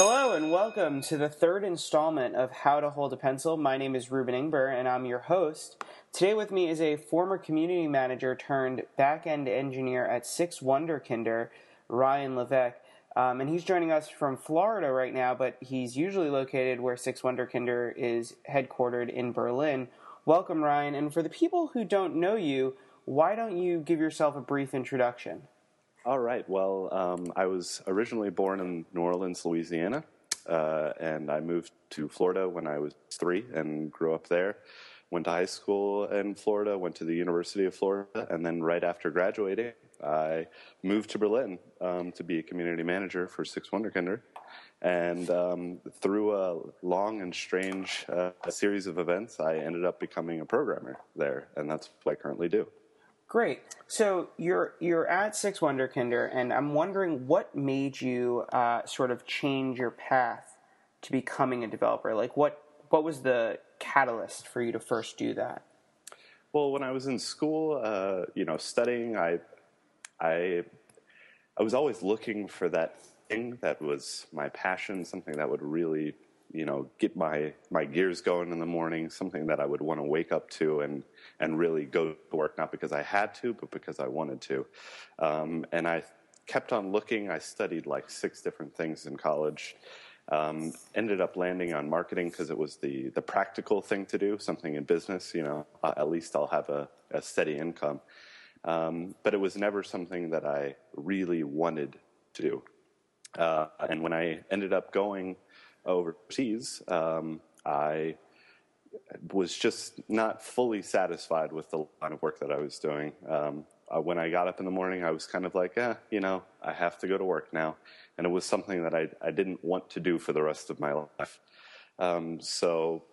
Hello and welcome to the third installment of How to Hold a Pencil. My name is Ruben Ingber and I'm your host. Today with me is a former community manager turned back-end engineer at Six Wunderkinder, Ryan Levick. Um, and he's joining us from Florida right now, but he's usually located where Six Wunderkinder is headquartered in Berlin. Welcome, Ryan. And for the people who don't know you, why don't you give yourself a brief introduction? All right. Well, um, I was originally born in New Orleans, Louisiana, uh, and I moved to Florida when I was three and grew up there. Went to high school in Florida, went to the University of Florida, and then right after graduating, I moved to Berlin um, to be a community manager for Six Wunderkinder. And um, through a long and strange uh, series of events, I ended up becoming a programmer there, and that's what I currently do. Great. So you're you're at Six Wunderkinder, and I'm wondering what made you uh, sort of change your path to becoming a developer. Like, what what was the catalyst for you to first do that? Well, when I was in school, uh, you know, studying, I I I was always looking for that thing that was my passion, something that would really you know get my my gears going in the morning something that i would want to wake up to and and really go to work not because i had to but because i wanted to. Um, and i kept on looking. I studied like six different things in college. Um, ended up landing on marketing because it was the the practical thing to do something in business you know uh, at least i'll have a, a steady income. Um, but it was never something that i really wanted to do. Uh, and when i ended up going overseas, um, I was just not fully satisfied with the line of work that I was doing. Um, uh, when I got up in the morning, I was kind of like, eh, you know, I have to go to work now. And it was something that I, I didn't want to do for the rest of my life. Um, so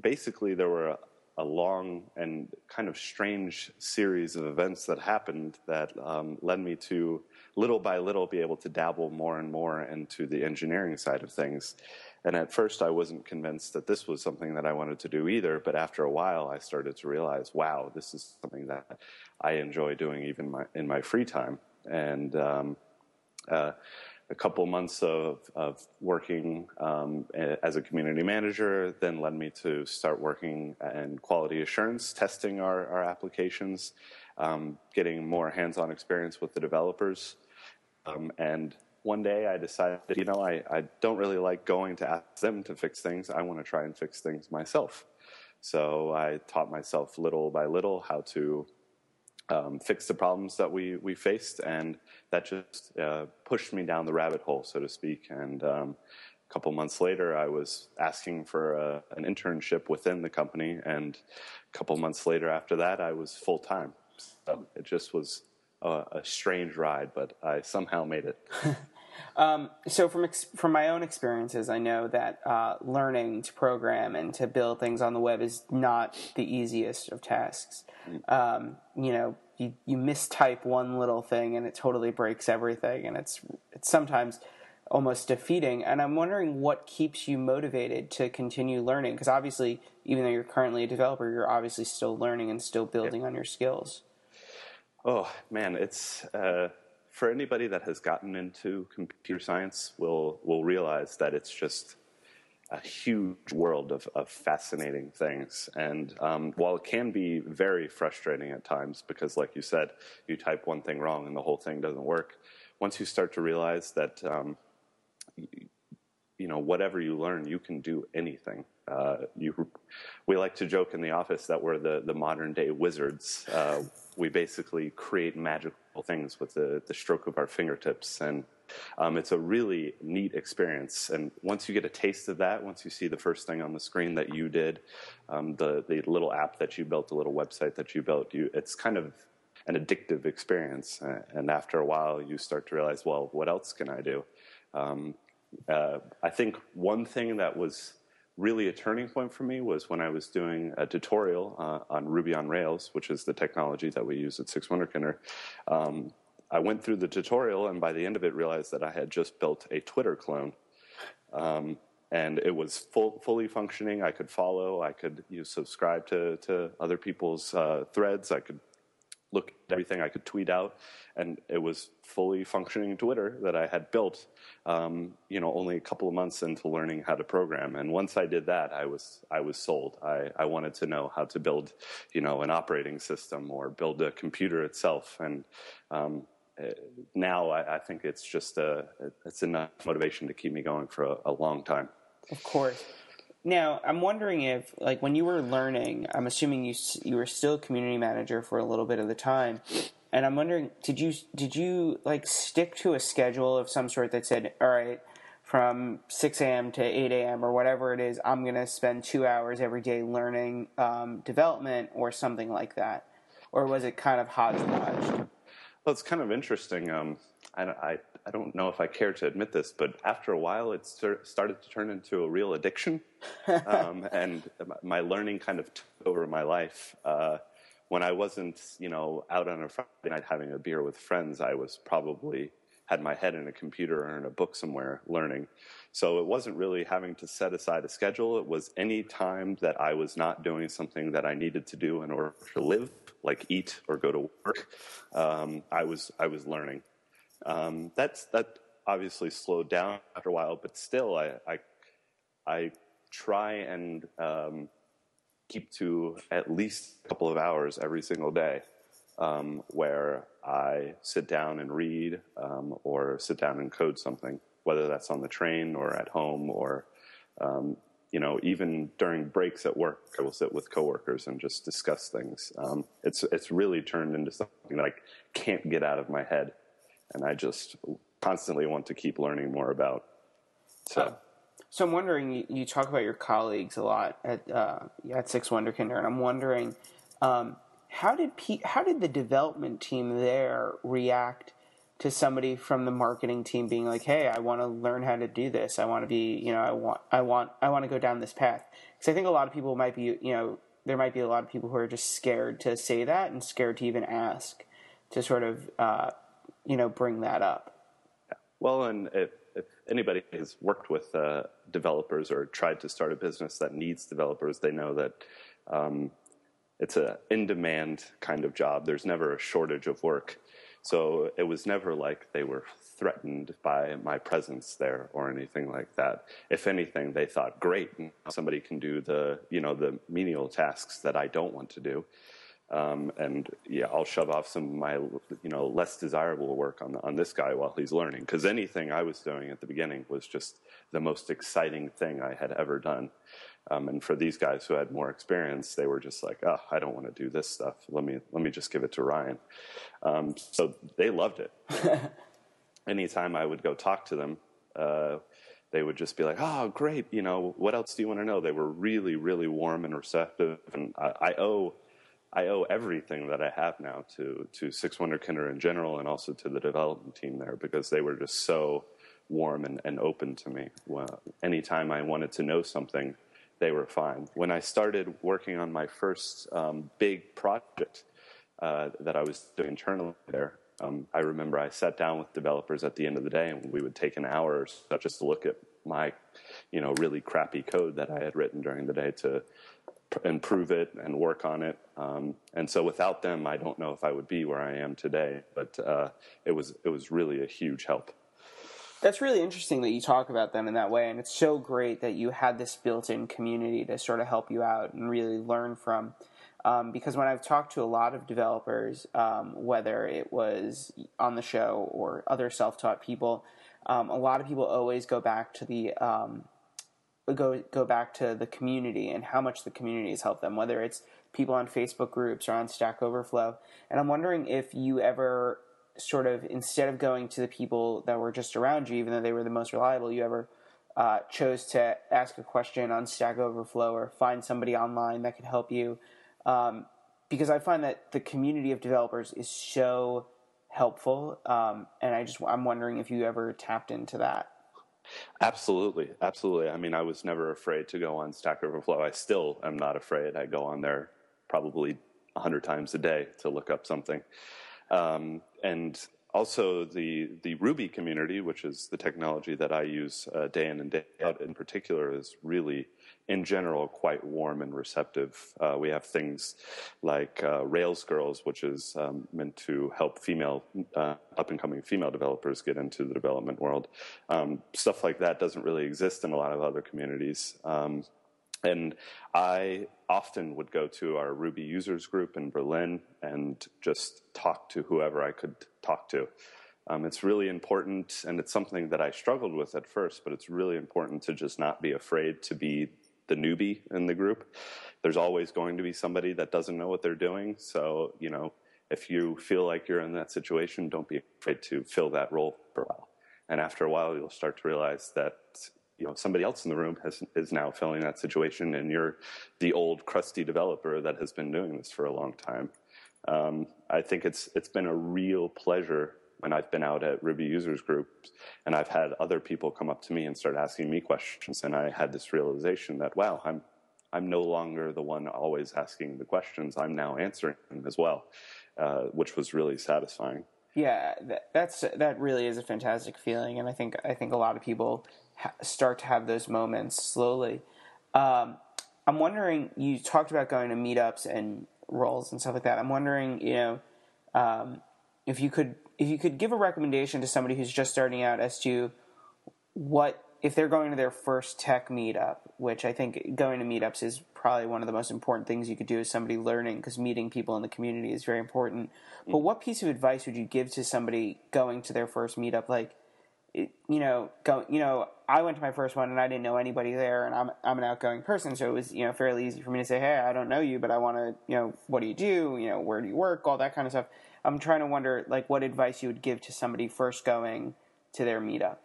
basically, there were a, a, long and kind of strange series of events that happened that um, led me to little by little be able to dabble more and more into the engineering side of things. And at first, I wasn't convinced that this was something that I wanted to do either. But after a while, I started to realize, wow, this is something that I enjoy doing even my, in my free time. And um, uh, a couple months of, of working um, as a community manager then led me to start working in quality assurance, testing our, our applications, um, getting more hands on experience with the developers. Um, and one day I decided, you know, I, I don't really like going to ask them to fix things. I want to try and fix things myself. So I taught myself little by little how to um, fix the problems that we, we faced, and that just uh, pushed me down the rabbit hole, so to speak. And um, a couple months later, I was asking for a, an internship within the company, and a couple months later after that, I was full time. So it just was a strange ride, but I somehow made it. Um, so from ex- from my own experiences, I know that uh, learning to program and to build things on the web is not the easiest of tasks. Um, you know, you, you mistype one little thing and it totally breaks everything, and it's it's sometimes almost defeating. And I'm wondering what keeps you motivated to continue learning, because obviously, even though you're currently a developer, you're obviously still learning and still building yeah. on your skills. Oh man, it's. Uh for anybody that has gotten into computer science will will realize that it's just a huge world of, of fascinating things. And um, while it can be very frustrating at times, because like you said, you type one thing wrong and the whole thing doesn't work, once you start to realize that um, you know whatever you learn, you can do anything. Uh, you, we like to joke in the office that we're the, the modern day wizards. Uh, we basically create magical things with the, the stroke of our fingertips. And um, it's a really neat experience. And once you get a taste of that, once you see the first thing on the screen that you did, um, the, the little app that you built, the little website that you built, you, it's kind of an addictive experience. And after a while, you start to realize, well, what else can I do? Um, uh, I think one thing that was really a turning point for me was when I was doing a tutorial uh, on Ruby on Rails, which is the technology that we use at Six Wunderkinder. Um, I went through the tutorial, and by the end of it, realized that I had just built a Twitter clone. Um, and it was full, fully functioning. I could follow. I could you know, subscribe to, to other people's uh, threads. I could look at everything I could tweet out, and it was fully functioning Twitter that I had built. Um, you know, only a couple of months into learning how to program, and once I did that, I was I was sold. I, I wanted to know how to build, you know, an operating system or build a computer itself, and um, eh, now I, I, think it's just a it's enough motivation to keep me going for a, a long time. Of course. Now, I'm wondering if, like, when you were learning, I'm assuming you you were still community manager for a little bit of the time, and I'm wondering, did you did you like stick to a schedule of some sort that said, all right, from 6 a.m. to 8 a.m. or whatever it is, I'm going to spend two hours every day learning um, development or something like that, or was it kind of hodgepodge? Well, it's kind of interesting. Um, I, I I don't know if I care to admit this, but after a while, it started to turn into a real addiction, um, and my learning kind of took over my life. Uh, when I wasn't, you know, out on a Friday night having a beer with friends, I was probably had my head in a computer or in a book somewhere learning. So it wasn't really having to set aside a schedule. It was any time that I was not doing something that I needed to do in order to live, like eat or go to work. Um, I was I was learning. Um, that's that obviously slowed down after a while, but still, I I, I try and um, keep to at least a couple of hours every single day, um, where I sit down and read um, or sit down and code something, whether that's on the train or at home or um, you know, even during breaks at work, I will sit with coworkers and just discuss things. Um, it's it's really turned into something that I can't get out of my head and I just constantly want to keep learning more about. So, uh, so I'm wondering. You, talk about your colleagues a lot at uh, at Six Wunderkinder, and I'm wondering um, how did P- how did the development team there react to somebody from the marketing team being like, "Hey, I want to learn how to do this. I want to be, you know, I want, I want, I want to go down this path." Because I think a lot of people might be, you know, there might be a lot of people who are just scared to say that and scared to even ask to sort of uh, you know bring that up. Well, and if, if anybody has worked with uh, developers or tried to start a business that needs developers, they know that um, it's an in-demand kind of job. There's never a shortage of work. So it was never like they were threatened by my presence there or anything like that. If anything, they thought, great, somebody can do the, you know, the menial tasks that I don't want to do. Um, and yeah, I'll shove off some of my you know less desirable work on on this guy while he's learning. Because anything I was doing at the beginning was just the most exciting thing I had ever done. Um, and for these guys who had more experience, they were just like, "Oh, I don't want to do this stuff. Let me let me just give it to Ryan." Um, so they loved it. Anytime I would go talk to them, uh, they would just be like, "Oh, great! You know, what else do you want to know?" They were really, really warm and receptive, and I, I owe I owe everything that I have now to to Six Wunderkinder in general, and also to the development team there because they were just so warm and, and open to me. Well, anytime I wanted to know something, they were fine. When I started working on my first um, big project uh, that I was doing internally there, um, I remember I sat down with developers at the end of the day, and we would take an hour or so just to look at my, you know, really crappy code that I had written during the day to improve it and work on it. Um, and so without them, I don't know if I would be where I am today. But uh, it was it was really a huge help. That's really interesting that you talk about them in that way, and it's so great that you had this built-in community to sort of help you out and really learn from. Um, because when I've talked to a lot of developers, um, whether it was on the show or other self-taught people, um, a lot of people always go back to the um, go go back to the community and how much the community has helped them, whether it's people on Facebook groups or on Stack Overflow. And I'm wondering if you ever sort of instead of going to the people that were just around you, even though they were the most reliable, you ever uh, chose to ask a question on Stack Overflow or find somebody online that could help you. Um, because I find that the community of developers is so helpful, um, and I just I'm wondering if you ever tapped into that. Absolutely, absolutely. I mean, I was never afraid to go on Stack Overflow. I still am not afraid. I go on there probably hundred times a day to look up something, um, and also, the the Ruby community, which is the technology that I use uh, day in and day out, in particular, is really, in general, quite warm and receptive. Uh, we have things like uh, Rails Girls, which is um, meant to help female uh, up and coming female developers get into the development world. Um, stuff like that doesn't really exist in a lot of other communities. Um, and I often would go to our Ruby users group in Berlin and just talk to whoever I could talk to. Um, it's really important, and it's something that I struggled with at first, but it's really important to just not be afraid to be the newbie in the group. There's always going to be somebody that doesn't know what they're doing. So, you know, if you feel like you're in that situation, don't be afraid to fill that role for a while. And after a while, you'll start to realize that you know somebody else in the room has, is now filling that situation, and you're the old crusty developer that has been doing this for a long time. Um, I think it's it's been a real pleasure when I've been out at Ruby users groups and I've had other people come up to me and start asking me questions, and I had this realization that wow, I'm I'm no longer the one always asking the questions. I'm now answering them as well, uh, which was really satisfying. Yeah, that, that's that really is a fantastic feeling, and I think I think a lot of people ha- start to have those moments slowly. Um, I'm wondering. You talked about going to meetups and roles and stuff like that. I'm wondering, you know, um, if you could if you could give a recommendation to somebody who's just starting out as to what if they're going to their first tech meetup, which I think going to meetups is probably one of the most important things you could do as somebody learning because meeting people in the community is very important. But what piece of advice would you give to somebody going to their first meetup? Like, you know, go, you know, I went to my first one and I didn't know anybody there, and I'm I'm an outgoing person, so it was you know fairly easy for me to say, hey, I don't know you, but I want to, you know, what do you do? You know, where do you work? All that kind of stuff. I'm trying to wonder like what advice you would give to somebody first going to their meetup.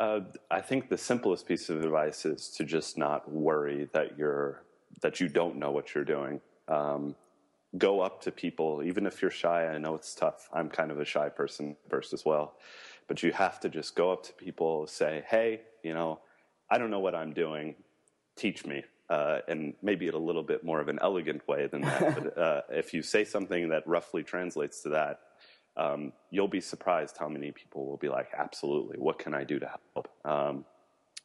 Uh, I think the simplest piece of advice is to just not worry that you're that you don't know what you're doing. Um, go up to people, even if you're shy. I know it's tough. I'm kind of a shy person first as well but you have to just go up to people, say, hey, you know, I don't know what I'm doing. Teach me. Uh, and maybe in a little bit more of an elegant way than that. but uh, if you say something that roughly translates to that, um, you'll be surprised how many people will be like, absolutely, what can I do to help? Um,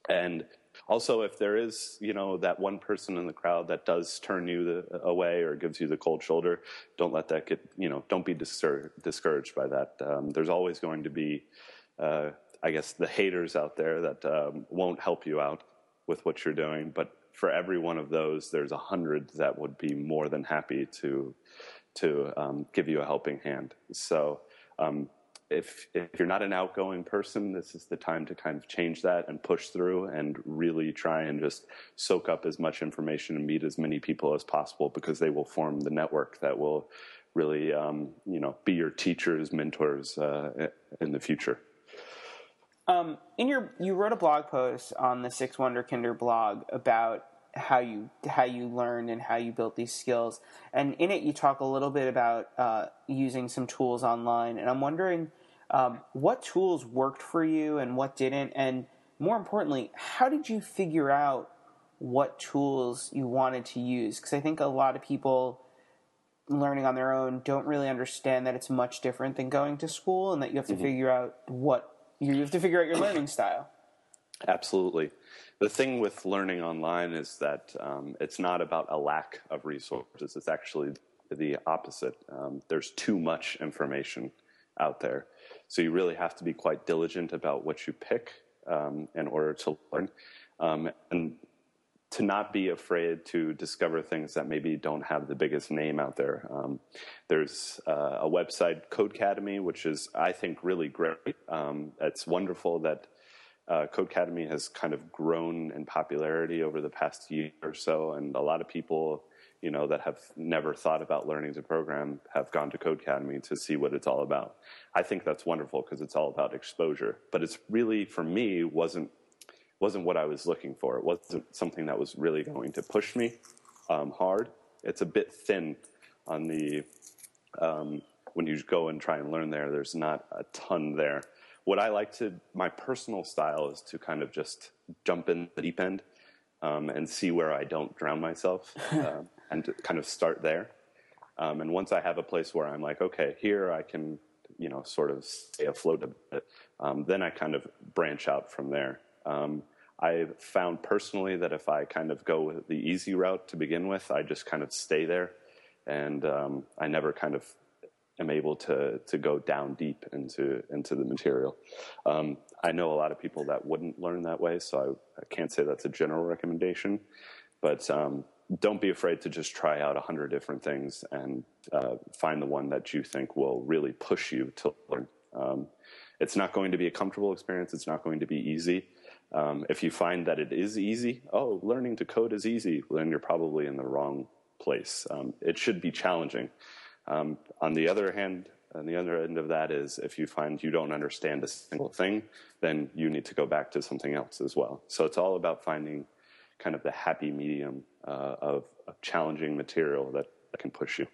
and also, if there is, you know, that one person in the crowd that does turn you the, away or gives you the cold shoulder, don't let that get, you know, don't be discour- discouraged by that. Um, there's always going to be uh, I guess, the haters out there that um, won't help you out with what you're doing. But for every one of those, there's a hundred that would be more than happy to to um, give you a helping hand. So. Um, if, if you're not an outgoing person, this is the time to kind of change that and push through and really try and just soak up as much information and meet as many people as possible because they will form the network that will really, um, you know, be your teachers, mentors uh, in the future. Um, in your, you wrote a blog post on the Six Wunderkinder blog about how you how you learned and how you built these skills, and in it you talk a little bit about uh, using some tools online. And I'm wondering um, what tools worked for you and what didn't, and more importantly, how did you figure out what tools you wanted to use? Because I think a lot of people learning on their own don't really understand that it's much different than going to school, and that you have to mm-hmm. figure out what you have to figure out your learning style. Absolutely. The thing with learning online is that um, it's not about a lack of resources. It's actually the opposite. Um, there's too much information out there. So you really have to be quite diligent about what you pick um, in order to learn. Um, and to not be afraid to discover things that maybe don't have the biggest name out there. Um, there's uh, a website, Codecademy, which is, I think, really great. Um, it's wonderful that uh, Codecademy has kind of grown in popularity over the past year or so, and a lot of people, you know, that have never thought about learning to program have gone to Codecademy to see what it's all about. I think that's wonderful because it's all about exposure. But it's really, for me, wasn't wasn't what I was looking for. It wasn't something that was really going to push me um, hard. It's a bit thin on the um, when you go and try and learn there. There's not a ton there. What I like to my personal style is to kind of just jump in the deep end um, and see where I don't drown myself uh, and kind of start there. Um, and once I have a place where I'm like, okay, here I can you know sort of stay afloat a bit. Um, then I kind of branch out from there. Um, I found personally that if I kind of go the easy route to begin with, I just kind of stay there, and um, I never kind of am able to to go down deep into into the material. Um, I know a lot of people that wouldn't learn that way, so I, I can't say that's a general recommendation, but um, don't be afraid to just try out a hundred different things and uh, find the one that you think will really push you to learn. Um, it's not going to be a comfortable experience. It's not going to be easy. Um, if you find that it is easy, oh, learning to code is easy, then you're probably in the wrong place. Um, it should be challenging. Um, on the other hand, on the other end of that is if you find you don't understand a single thing, then you need to go back to something else as well. So it's all about finding kind of the happy medium uh, of, of, challenging material that, that can push you.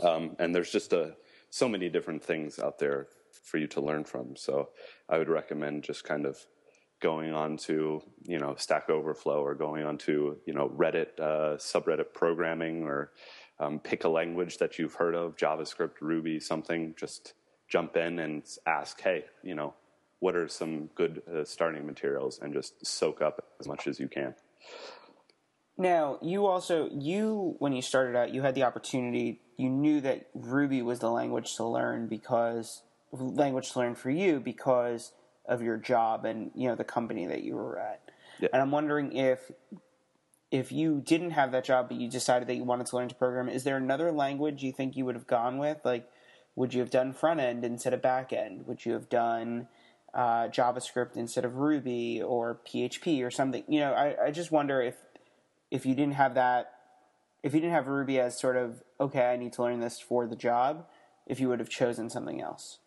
Um, and there's just a, so many different things out there for you to learn from. So I would recommend just kind of going on to you know Stack Overflow or going on to you know Reddit uh, subreddit programming or um, pick a language that you've heard of, JavaScript, Ruby, something. Just jump in and ask, hey, you know, what are some good uh, starting materials, and just soak up as much as you can. Now, you also you when you started out, you had the opportunity. You knew that Ruby was the language to learn because language to learn for you because of your job and you know the company that you were at. Yeah. And I'm wondering if if you didn't have that job but you decided that you wanted to learn to program, is there another language you think you would have gone with? Like, would you have done front end instead of back end? Would you have done uh, JavaScript instead of Ruby or PHP or something? You know, I, I just wonder if if you didn't have that, if you didn't have Ruby as sort of okay, I need to learn this for the job, if you would have chosen something else.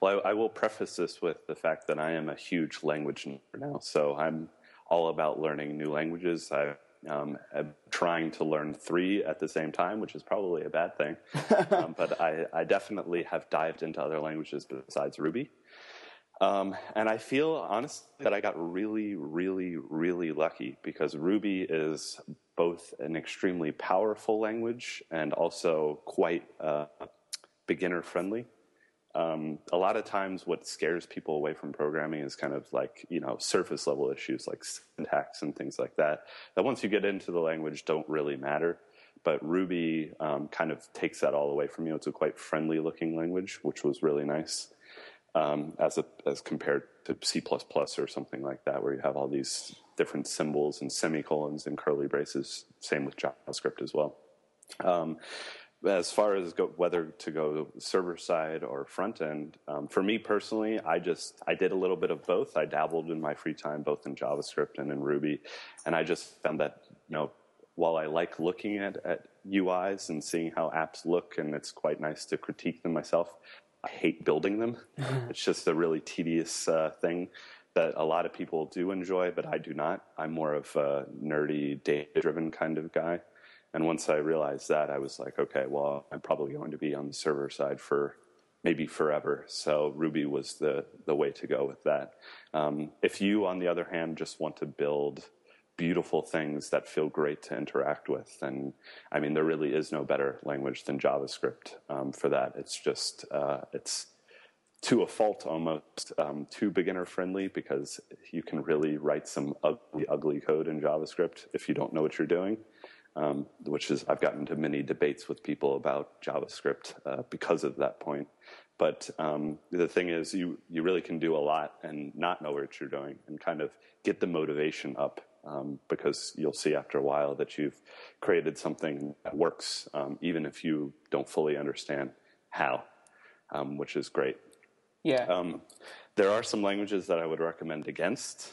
Well, I, I will preface this with the fact that I am a huge language nerd now, so I'm all about learning new languages. I um, trying to learn three at the same time, which is probably a bad thing. um, but I, I, definitely have dived into other languages besides Ruby. Um, and I feel honestly that I got really, really, really lucky because Ruby is both an extremely powerful language and also quite uh, beginner friendly um, a lot of times what scares people away from programming is kind of like you know surface level issues like syntax and things like that that once you get into the language don't really matter. But ruby um, kind of takes that all away from you. It's a quite friendly looking language which was really nice. Um, as a, as compared to c++ or something like that where you have all these different symbols and semicolons and curly braces. Same with javascript as well. Um, as far as go, whether to go server side or front end, um, for me personally, I just I did a little bit of both. I dabbled in my free time both in JavaScript and in Ruby, and I just found that you know while I like looking at, at UIs and seeing how apps look, and it's quite nice to critique them myself, I hate building them. it's just a really tedious uh, thing that a lot of people do enjoy, but I do not. I'm more of a nerdy, data driven kind of guy. And once I realized that, I was like, okay, well, I'm probably going to be on the server side for maybe forever. So Ruby was the the way to go with that. Um, if you, on the other hand, just want to build beautiful things that feel great to interact with, then I mean, there really is no better language than JavaScript um, for that. It's just uh, it's to a fault almost um, too beginner friendly because you can really write some ugly, ugly code in JavaScript if you don't know what you're doing um, which is I've gotten into many debates with people about JavaScript uh, because of that point. But um, the thing is, you you really can do a lot and not know what you're doing, and kind of get the motivation up um, because you'll see after a while that you've created something that works, um, even if you don't fully understand how, um, which is great. Yeah. Um, there are some languages that I would recommend against.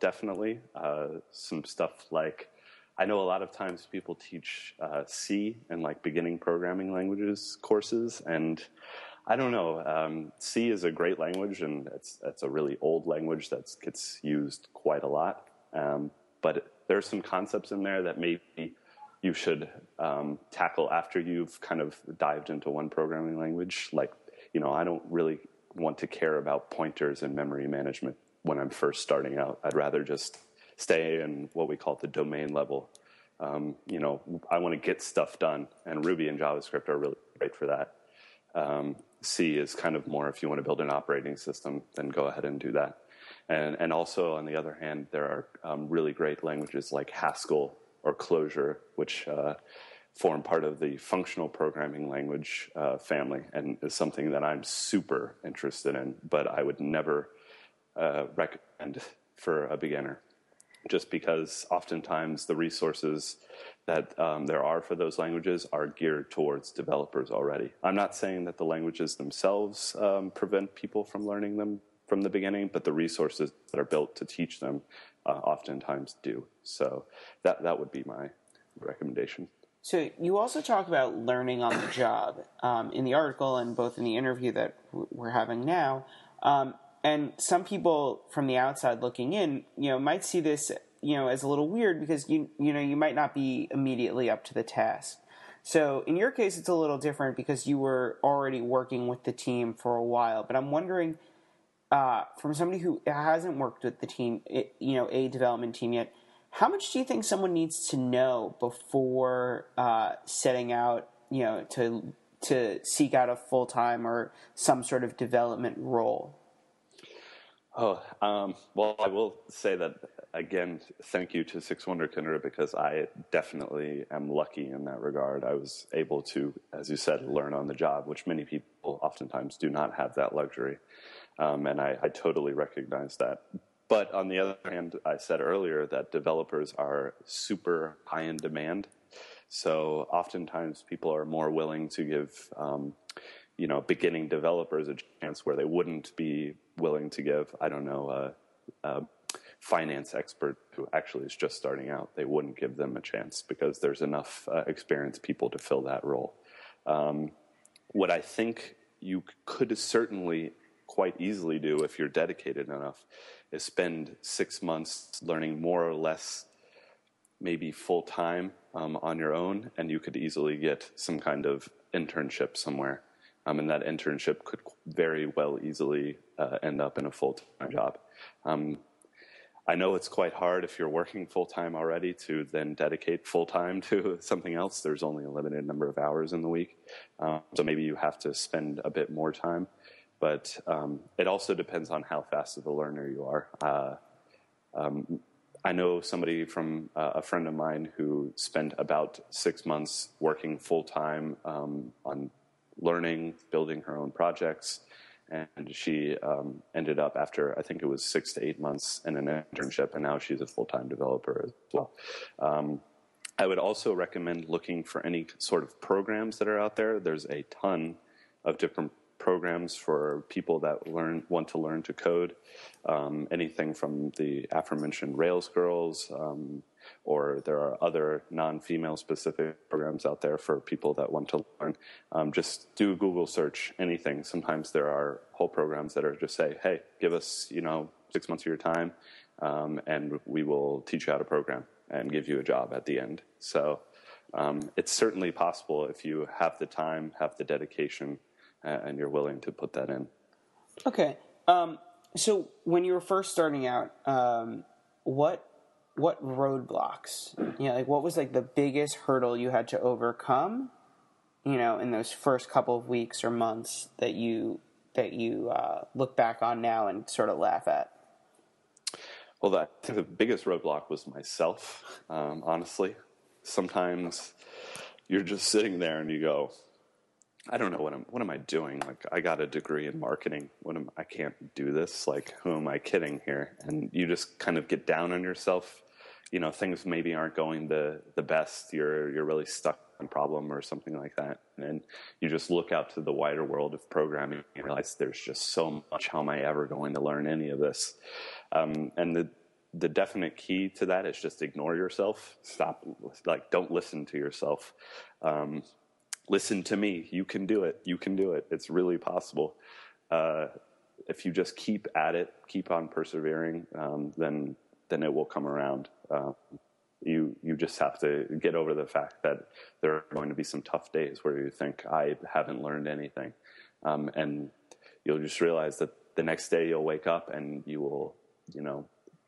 definitely, uh, some stuff like I know a lot of times people teach uh, C and like beginning programming languages courses, and I don't know. Um, C is a great language, and it's it's a really old language that gets used quite a lot. Um, but there are some concepts in there that maybe you should um, tackle after you've kind of dived into one programming language. Like, you know, I don't really want to care about pointers and memory management when I'm first starting out. I'd rather just stay in what we call the domain level. Um, you know, I want to get stuff done, and Ruby and JavaScript are really great for that. Um, C is kind of more if you want to build an operating system, then go ahead and do that. And, and also, on the other hand, there are um, really great languages like Haskell or Clojure, which uh, form part of the functional programming language uh, family and is something that I'm super interested in, but I would never uh, recommend for a beginner just because oftentimes the resources that um, there are for those languages are geared towards developers already. I'm not saying that the languages themselves um, prevent people from learning them from the beginning, but the resources that are built to teach them uh, oftentimes do. So that that would be my recommendation. So you also talk about learning on the job um, in the article and both in the interview that we're having now. Um, and some people from the outside looking in, you know, might see this, you know, as a little weird because you you know you might not be immediately up to the task. So in your case, it's a little different because you were already working with the team for a while. But I'm wondering, uh, from somebody who hasn't worked with the team, you know, a development team yet, how much do you think someone needs to know before uh, setting out, you know, to to seek out a full time or some sort of development role? Oh, um, well, I will say that again. Thank you to Six Wunderkinder because I definitely am lucky in that regard. I was able to, as you said, learn on the job, which many people oftentimes do not have that luxury, um, and I, I totally recognize that. But on the other hand, I said earlier that developers are super high in demand. So oftentimes people are more willing to give um, you know beginning developers a chance where they wouldn't be willing to give I don't know a, a finance expert who actually is just starting out they wouldn't give them a chance because there's enough uh, experienced people to fill that role. Um, what I think you could certainly quite easily do if you're dedicated enough is spend six months learning more or less maybe full time um, on your own, and you could easily get some kind of internship somewhere um, and that internship could very well easily uh, end up in a full time job. Um, I know it's quite hard if you're working full time already to then dedicate full time to something else. There's only a limited number of hours in the week, um, so maybe you have to spend a bit more time. But um, it also depends on how fast of a learner you are. Uh, um, I know somebody from uh, a friend of mine who spent about six months working full time um, on learning, building her own projects. And she um, ended up after I think it was six to eight months in an internship, and now she's a full time developer as well. Um, I would also recommend looking for any sort of programs that are out there. There's a ton of different programs for people that learn want to learn to code. Um, anything from the aforementioned Rails Girls, um, or there are other non-female specific programs out there for people that want to learn. Um, just do Google search, anything. Sometimes there are whole programs that are just say, "Hey, give us you know six months of your time, um, and we will teach you how to program and give you a job at the end." So. Um, it's certainly possible if you have the time, have the dedication, and you're willing to put that in. Okay. Um, so when you were first starting out, um, what what roadblocks? You know, like what was like the biggest hurdle you had to overcome? You know, in those first couple of weeks or months that you that you uh, look back on now and sort of laugh at. Well, I think the biggest roadblock was myself. Um, honestly, sometimes you're just sitting there and you go, I don't know what I'm what am I doing? Like I got a degree in marketing. What am I can't do this. Like who am I kidding here? And you just kind of get down on yourself. You know, things maybe aren't going the the best. You're you're really stuck on a problem or something like that. And you just look out to the wider world of programming and realize there's just so much. How am I ever going to learn any of this? Um, and the the definite key to that is just ignore yourself. Stop. Like don't listen to yourself. Um, listen to me. You can do it. You can do it. It's really possible. Uh, if you just keep at it, keep on persevering, um, then then it will come around. Uh, you you just have to get over the fact that there are going to be some tough days where you think I haven't learned anything, um, and you'll just realize that the next day you'll wake up and you will you know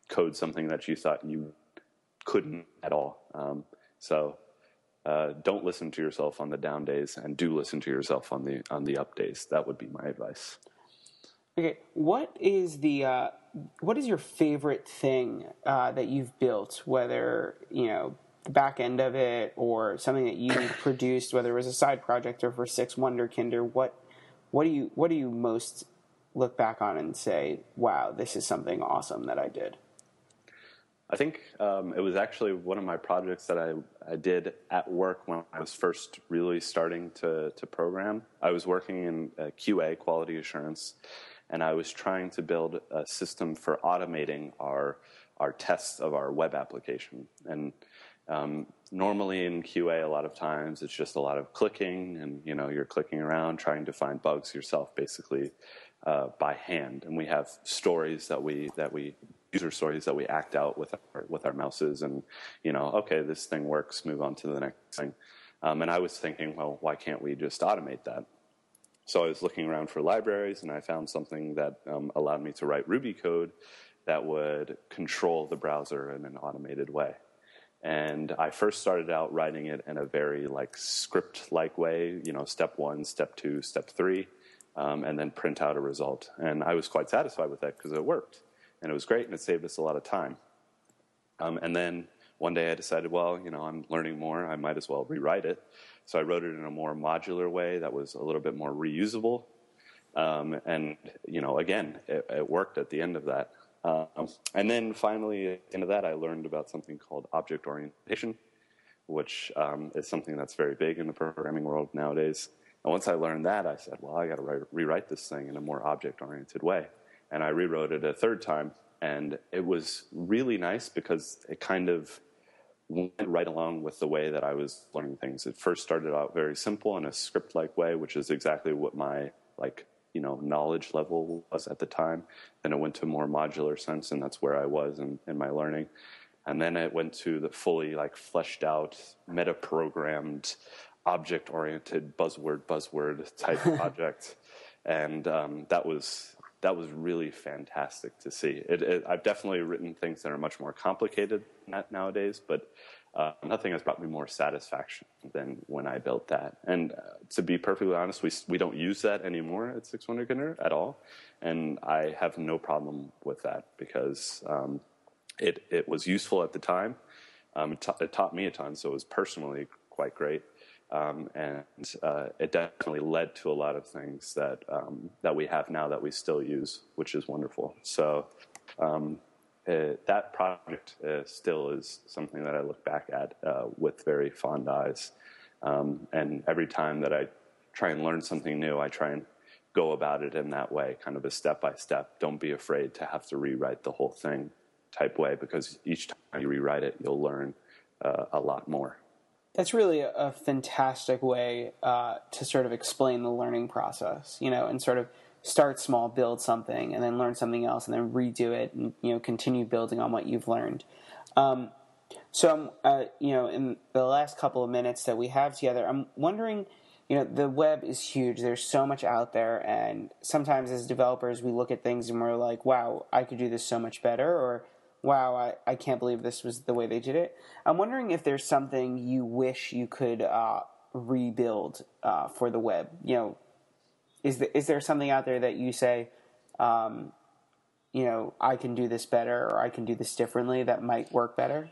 code something that you thought you couldn't at all. Um, so uh, don't listen to yourself on the down days, and do listen to yourself on the on the up days. That would be my advice. Okay, what is the uh, what is your favorite thing uh, that you've built? Whether you know the back end of it or something that you produced, whether it was a side project or for Six Wunderkinder, what what do you what do you most look back on and say, "Wow, this is something awesome that I did"? I think um, it was actually one of my projects that I, I did at work when I was first really starting to, to program. I was working in uh, QA, quality assurance, and I was trying to build a system for automating our, our tests of our web application. And um, normally in QA, a lot of times it's just a lot of clicking, and you know you're clicking around trying to find bugs yourself, basically uh, by hand. And we have stories that we that we user stories that we act out with our, with our mouses, and you know, okay, this thing works, move on to the next thing. Um, and I was thinking, well, why can't we just automate that? So I was looking around for libraries, and I found something that um, allowed me to write Ruby code that would control the browser in an automated way. And I first started out writing it in a very like script-like way, you know, step one, step two, step three, um, and then print out a result. And I was quite satisfied with that because it worked and it was great and it saved us a lot of time. Um, and then one day I decided, well, you know, I'm learning more, I might as well rewrite it. So I wrote it in a more modular way that was a little bit more reusable. Um, and, you know, again, it, it, worked at the end of that. Um, and then finally, at the end of that, I learned about something called object orientation, which um, is something that's very big in the programming world nowadays. And once I learned that, I said, well, I got to rewrite this thing in a more object oriented way and I rewrote it a third time. And it was really nice because it kind of went right along with the way that I was learning things. It first started out very simple in a script like way, which is exactly what my like you know knowledge level was at the time. Then it went to a more modular sense, and that's where I was in, in my learning. And then it went to the fully like fleshed out, meta programmed, object oriented buzzword buzzword type project. And um, that was that was really fantastic to see. It, it, I've definitely written things that are much more complicated nowadays, but uh, nothing has brought me more satisfaction than when I built that. And uh, to be perfectly honest, we we don't use that anymore at Six Wunderkinder at all, and I have no problem with that because um, it it was useful at the time. Um, it, it, taught me a ton, so it was personally quite great. Um, and uh, it definitely led to a lot of things that um, that we have now that we still use, which is wonderful. So um, it, that project uh, still is something that I look back at uh, with very fond eyes. Um, and every time that I try and learn something new, I try and go about it in that way, kind of a step by step. Don't be afraid to have to rewrite the whole thing type way, because each time you rewrite it, you'll learn uh, a lot more that's really a, a fantastic way uh, to sort of explain the learning process, you know, and sort of start small, build something, and then learn something else, and then redo it, and you know, continue building on what you've learned. Um, so, uh, you know, in the last couple of minutes that we have together, I'm wondering, you know, the web is huge. There's so much out there, and sometimes as developers, we look at things and we're like, "Wow, I could do this so much better," or wow, I, I can't believe this was the way they did it. I'm wondering if there's something you wish you could uh, rebuild uh, for the web. You know, is the, is there something out there that you say, um, you know, I can do this better or I can do this differently that might work better?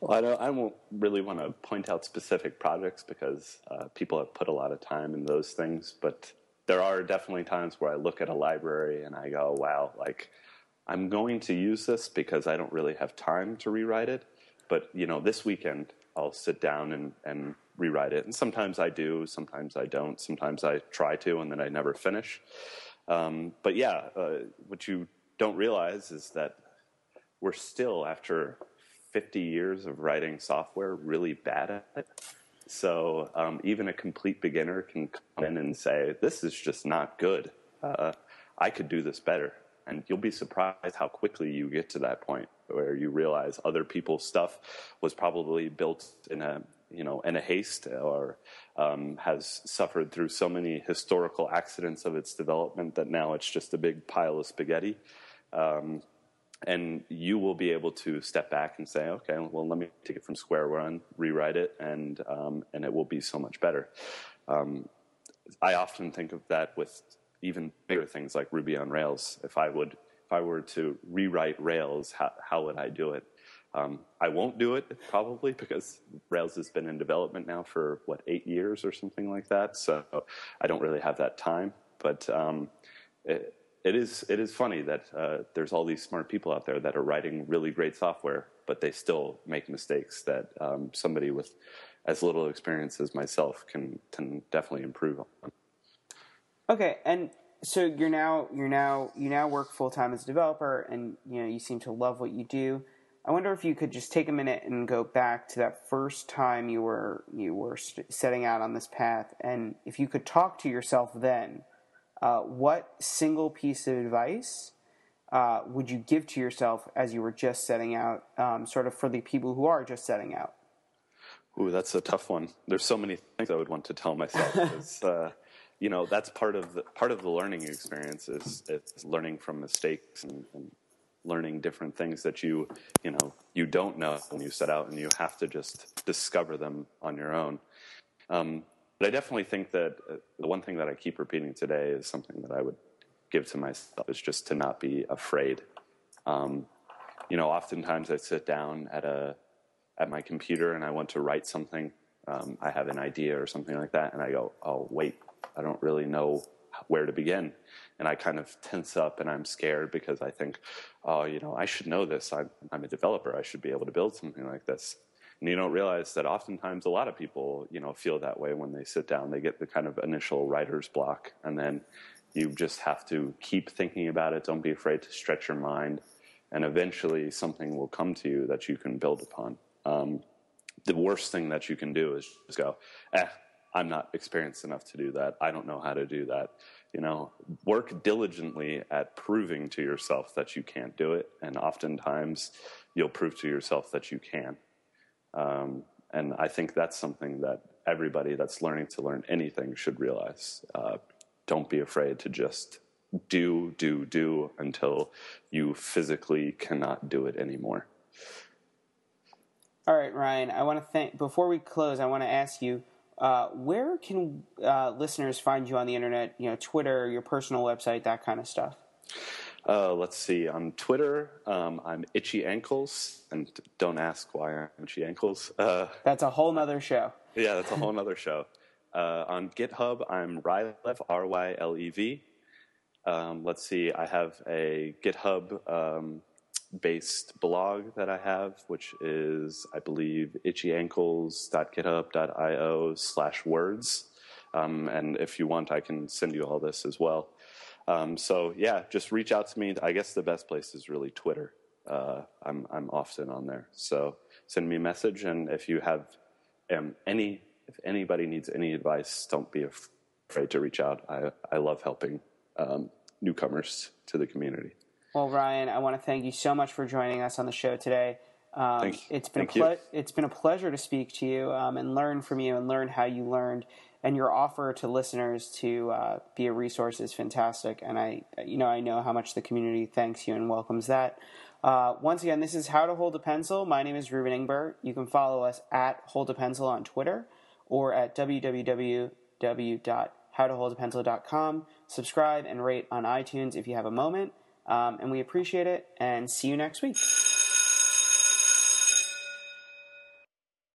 Well, I don't. I won't really want to point out specific projects because uh, people have put a lot of time in those things. But there are definitely times where I look at a library and I go, "Wow!" Like I'm going to use this because I don't really have time to rewrite it. But you know, this weekend I'll sit down and, and rewrite it. And sometimes I do, sometimes I don't. Sometimes I try to, and then I never finish. Um, but yeah, uh, what you don't realize is that we're still, after 50 years of writing software, really bad at it. So um, even a complete beginner can come in and say, "This is just not good. Uh, I could do this better." And you'll be surprised how quickly you get to that point where you realize other people's stuff was probably built in a you know in a haste or um, has suffered through so many historical accidents of its development that now it's just a big pile of spaghetti. Um, and you will be able to step back and say, okay, well, let me take it from square one, rewrite it, and um, and it will be so much better. Um, I often think of that with even bigger things like Ruby on Rails. If I would, if I were to rewrite Rails, how, how would I do it? Um, I won't do it probably because Rails has been in development now for what eight years or something like that. So I don't really have that time. But um, it, it is it is funny that uh, there's all these smart people out there that are writing really great software, but they still make mistakes that um, somebody with as little experience as myself can can definitely improve on. Okay, and so you're now you're now you now work full time as a developer, and you know you seem to love what you do. I wonder if you could just take a minute and go back to that first time you were you were setting out on this path, and if you could talk to yourself then uh, what single piece of advice uh, would you give to yourself as you were just setting out, um, sort of for the people who are just setting out? Ooh, that's a tough one. There's so many things I would want to tell myself. uh, you know, that's part of the part of the learning experience is it's learning from mistakes and, and learning different things that you you know you don't know when you set out, and you have to just discover them on your own. Um, but I definitely think that uh, the one thing that I keep repeating today is something that I would give to myself is just to not be afraid. Um, you know, oftentimes I sit down at a at my computer and I want to write something. Um, I have an idea or something like that, and I go, "Oh, wait, I don't really know where to begin." And I kind of tense up and I'm scared because I think, "Oh, you know, I should know this. I'm, I'm a developer. I should be able to build something like this." And you don't realize that oftentimes a lot of people, you know, feel that way when they sit down. They get the kind of initial writer's block, and then you just have to keep thinking about it. Don't be afraid to stretch your mind, and eventually something will come to you that you can build upon. Um, the worst thing that you can do is just go, eh, I'm not experienced enough to do that. I don't know how to do that. You know, work diligently at proving to yourself that you can't do it, and oftentimes you'll prove to yourself that you can. Um, and I think that's something that everybody that's learning to learn anything should realize. Uh, don't be afraid to just do, do, do until you physically cannot do it anymore. All right, Ryan. I want to thank. Before we close, I want to ask you, uh, where can uh, listeners find you on the internet? You know, Twitter, your personal website, that kind of stuff. Uh, let's see. On Twitter, um, I'm Itchy Ankles, and don't ask why I'm Itchy Ankles. Uh, that's a whole nother show. Yeah, that's a whole nother show. Uh, on GitHub, I'm Rylev, R Y L E V. Um, let's see. I have a GitHub um, based blog that I have, which is, I believe, itchyankles.github.io slash words. Um, and if you want, I can send you all this as well. Um, so yeah, just reach out to me. I guess the best place is really Twitter. Uh, I'm I'm often on there, so send me a message. And if you have um, any, if anybody needs any advice, don't be afraid to reach out. I I love helping um, newcomers to the community. Well, Ryan, I want to thank you so much for joining us on the show today. Um, thank, it's been a ple- it's been a pleasure to speak to you um, and learn from you and learn how you learned and your offer to listeners to uh, be a resource is fantastic. And I, you know, I know how much the community thanks you and welcomes that. Uh, once again, this is How to Hold a Pencil. My name is Ruben Ingber. You can follow us at Hold a Pencil on Twitter or at www.howtoholdapencil.com. Subscribe and rate on iTunes if you have a moment. Um, and we appreciate it and see you next week.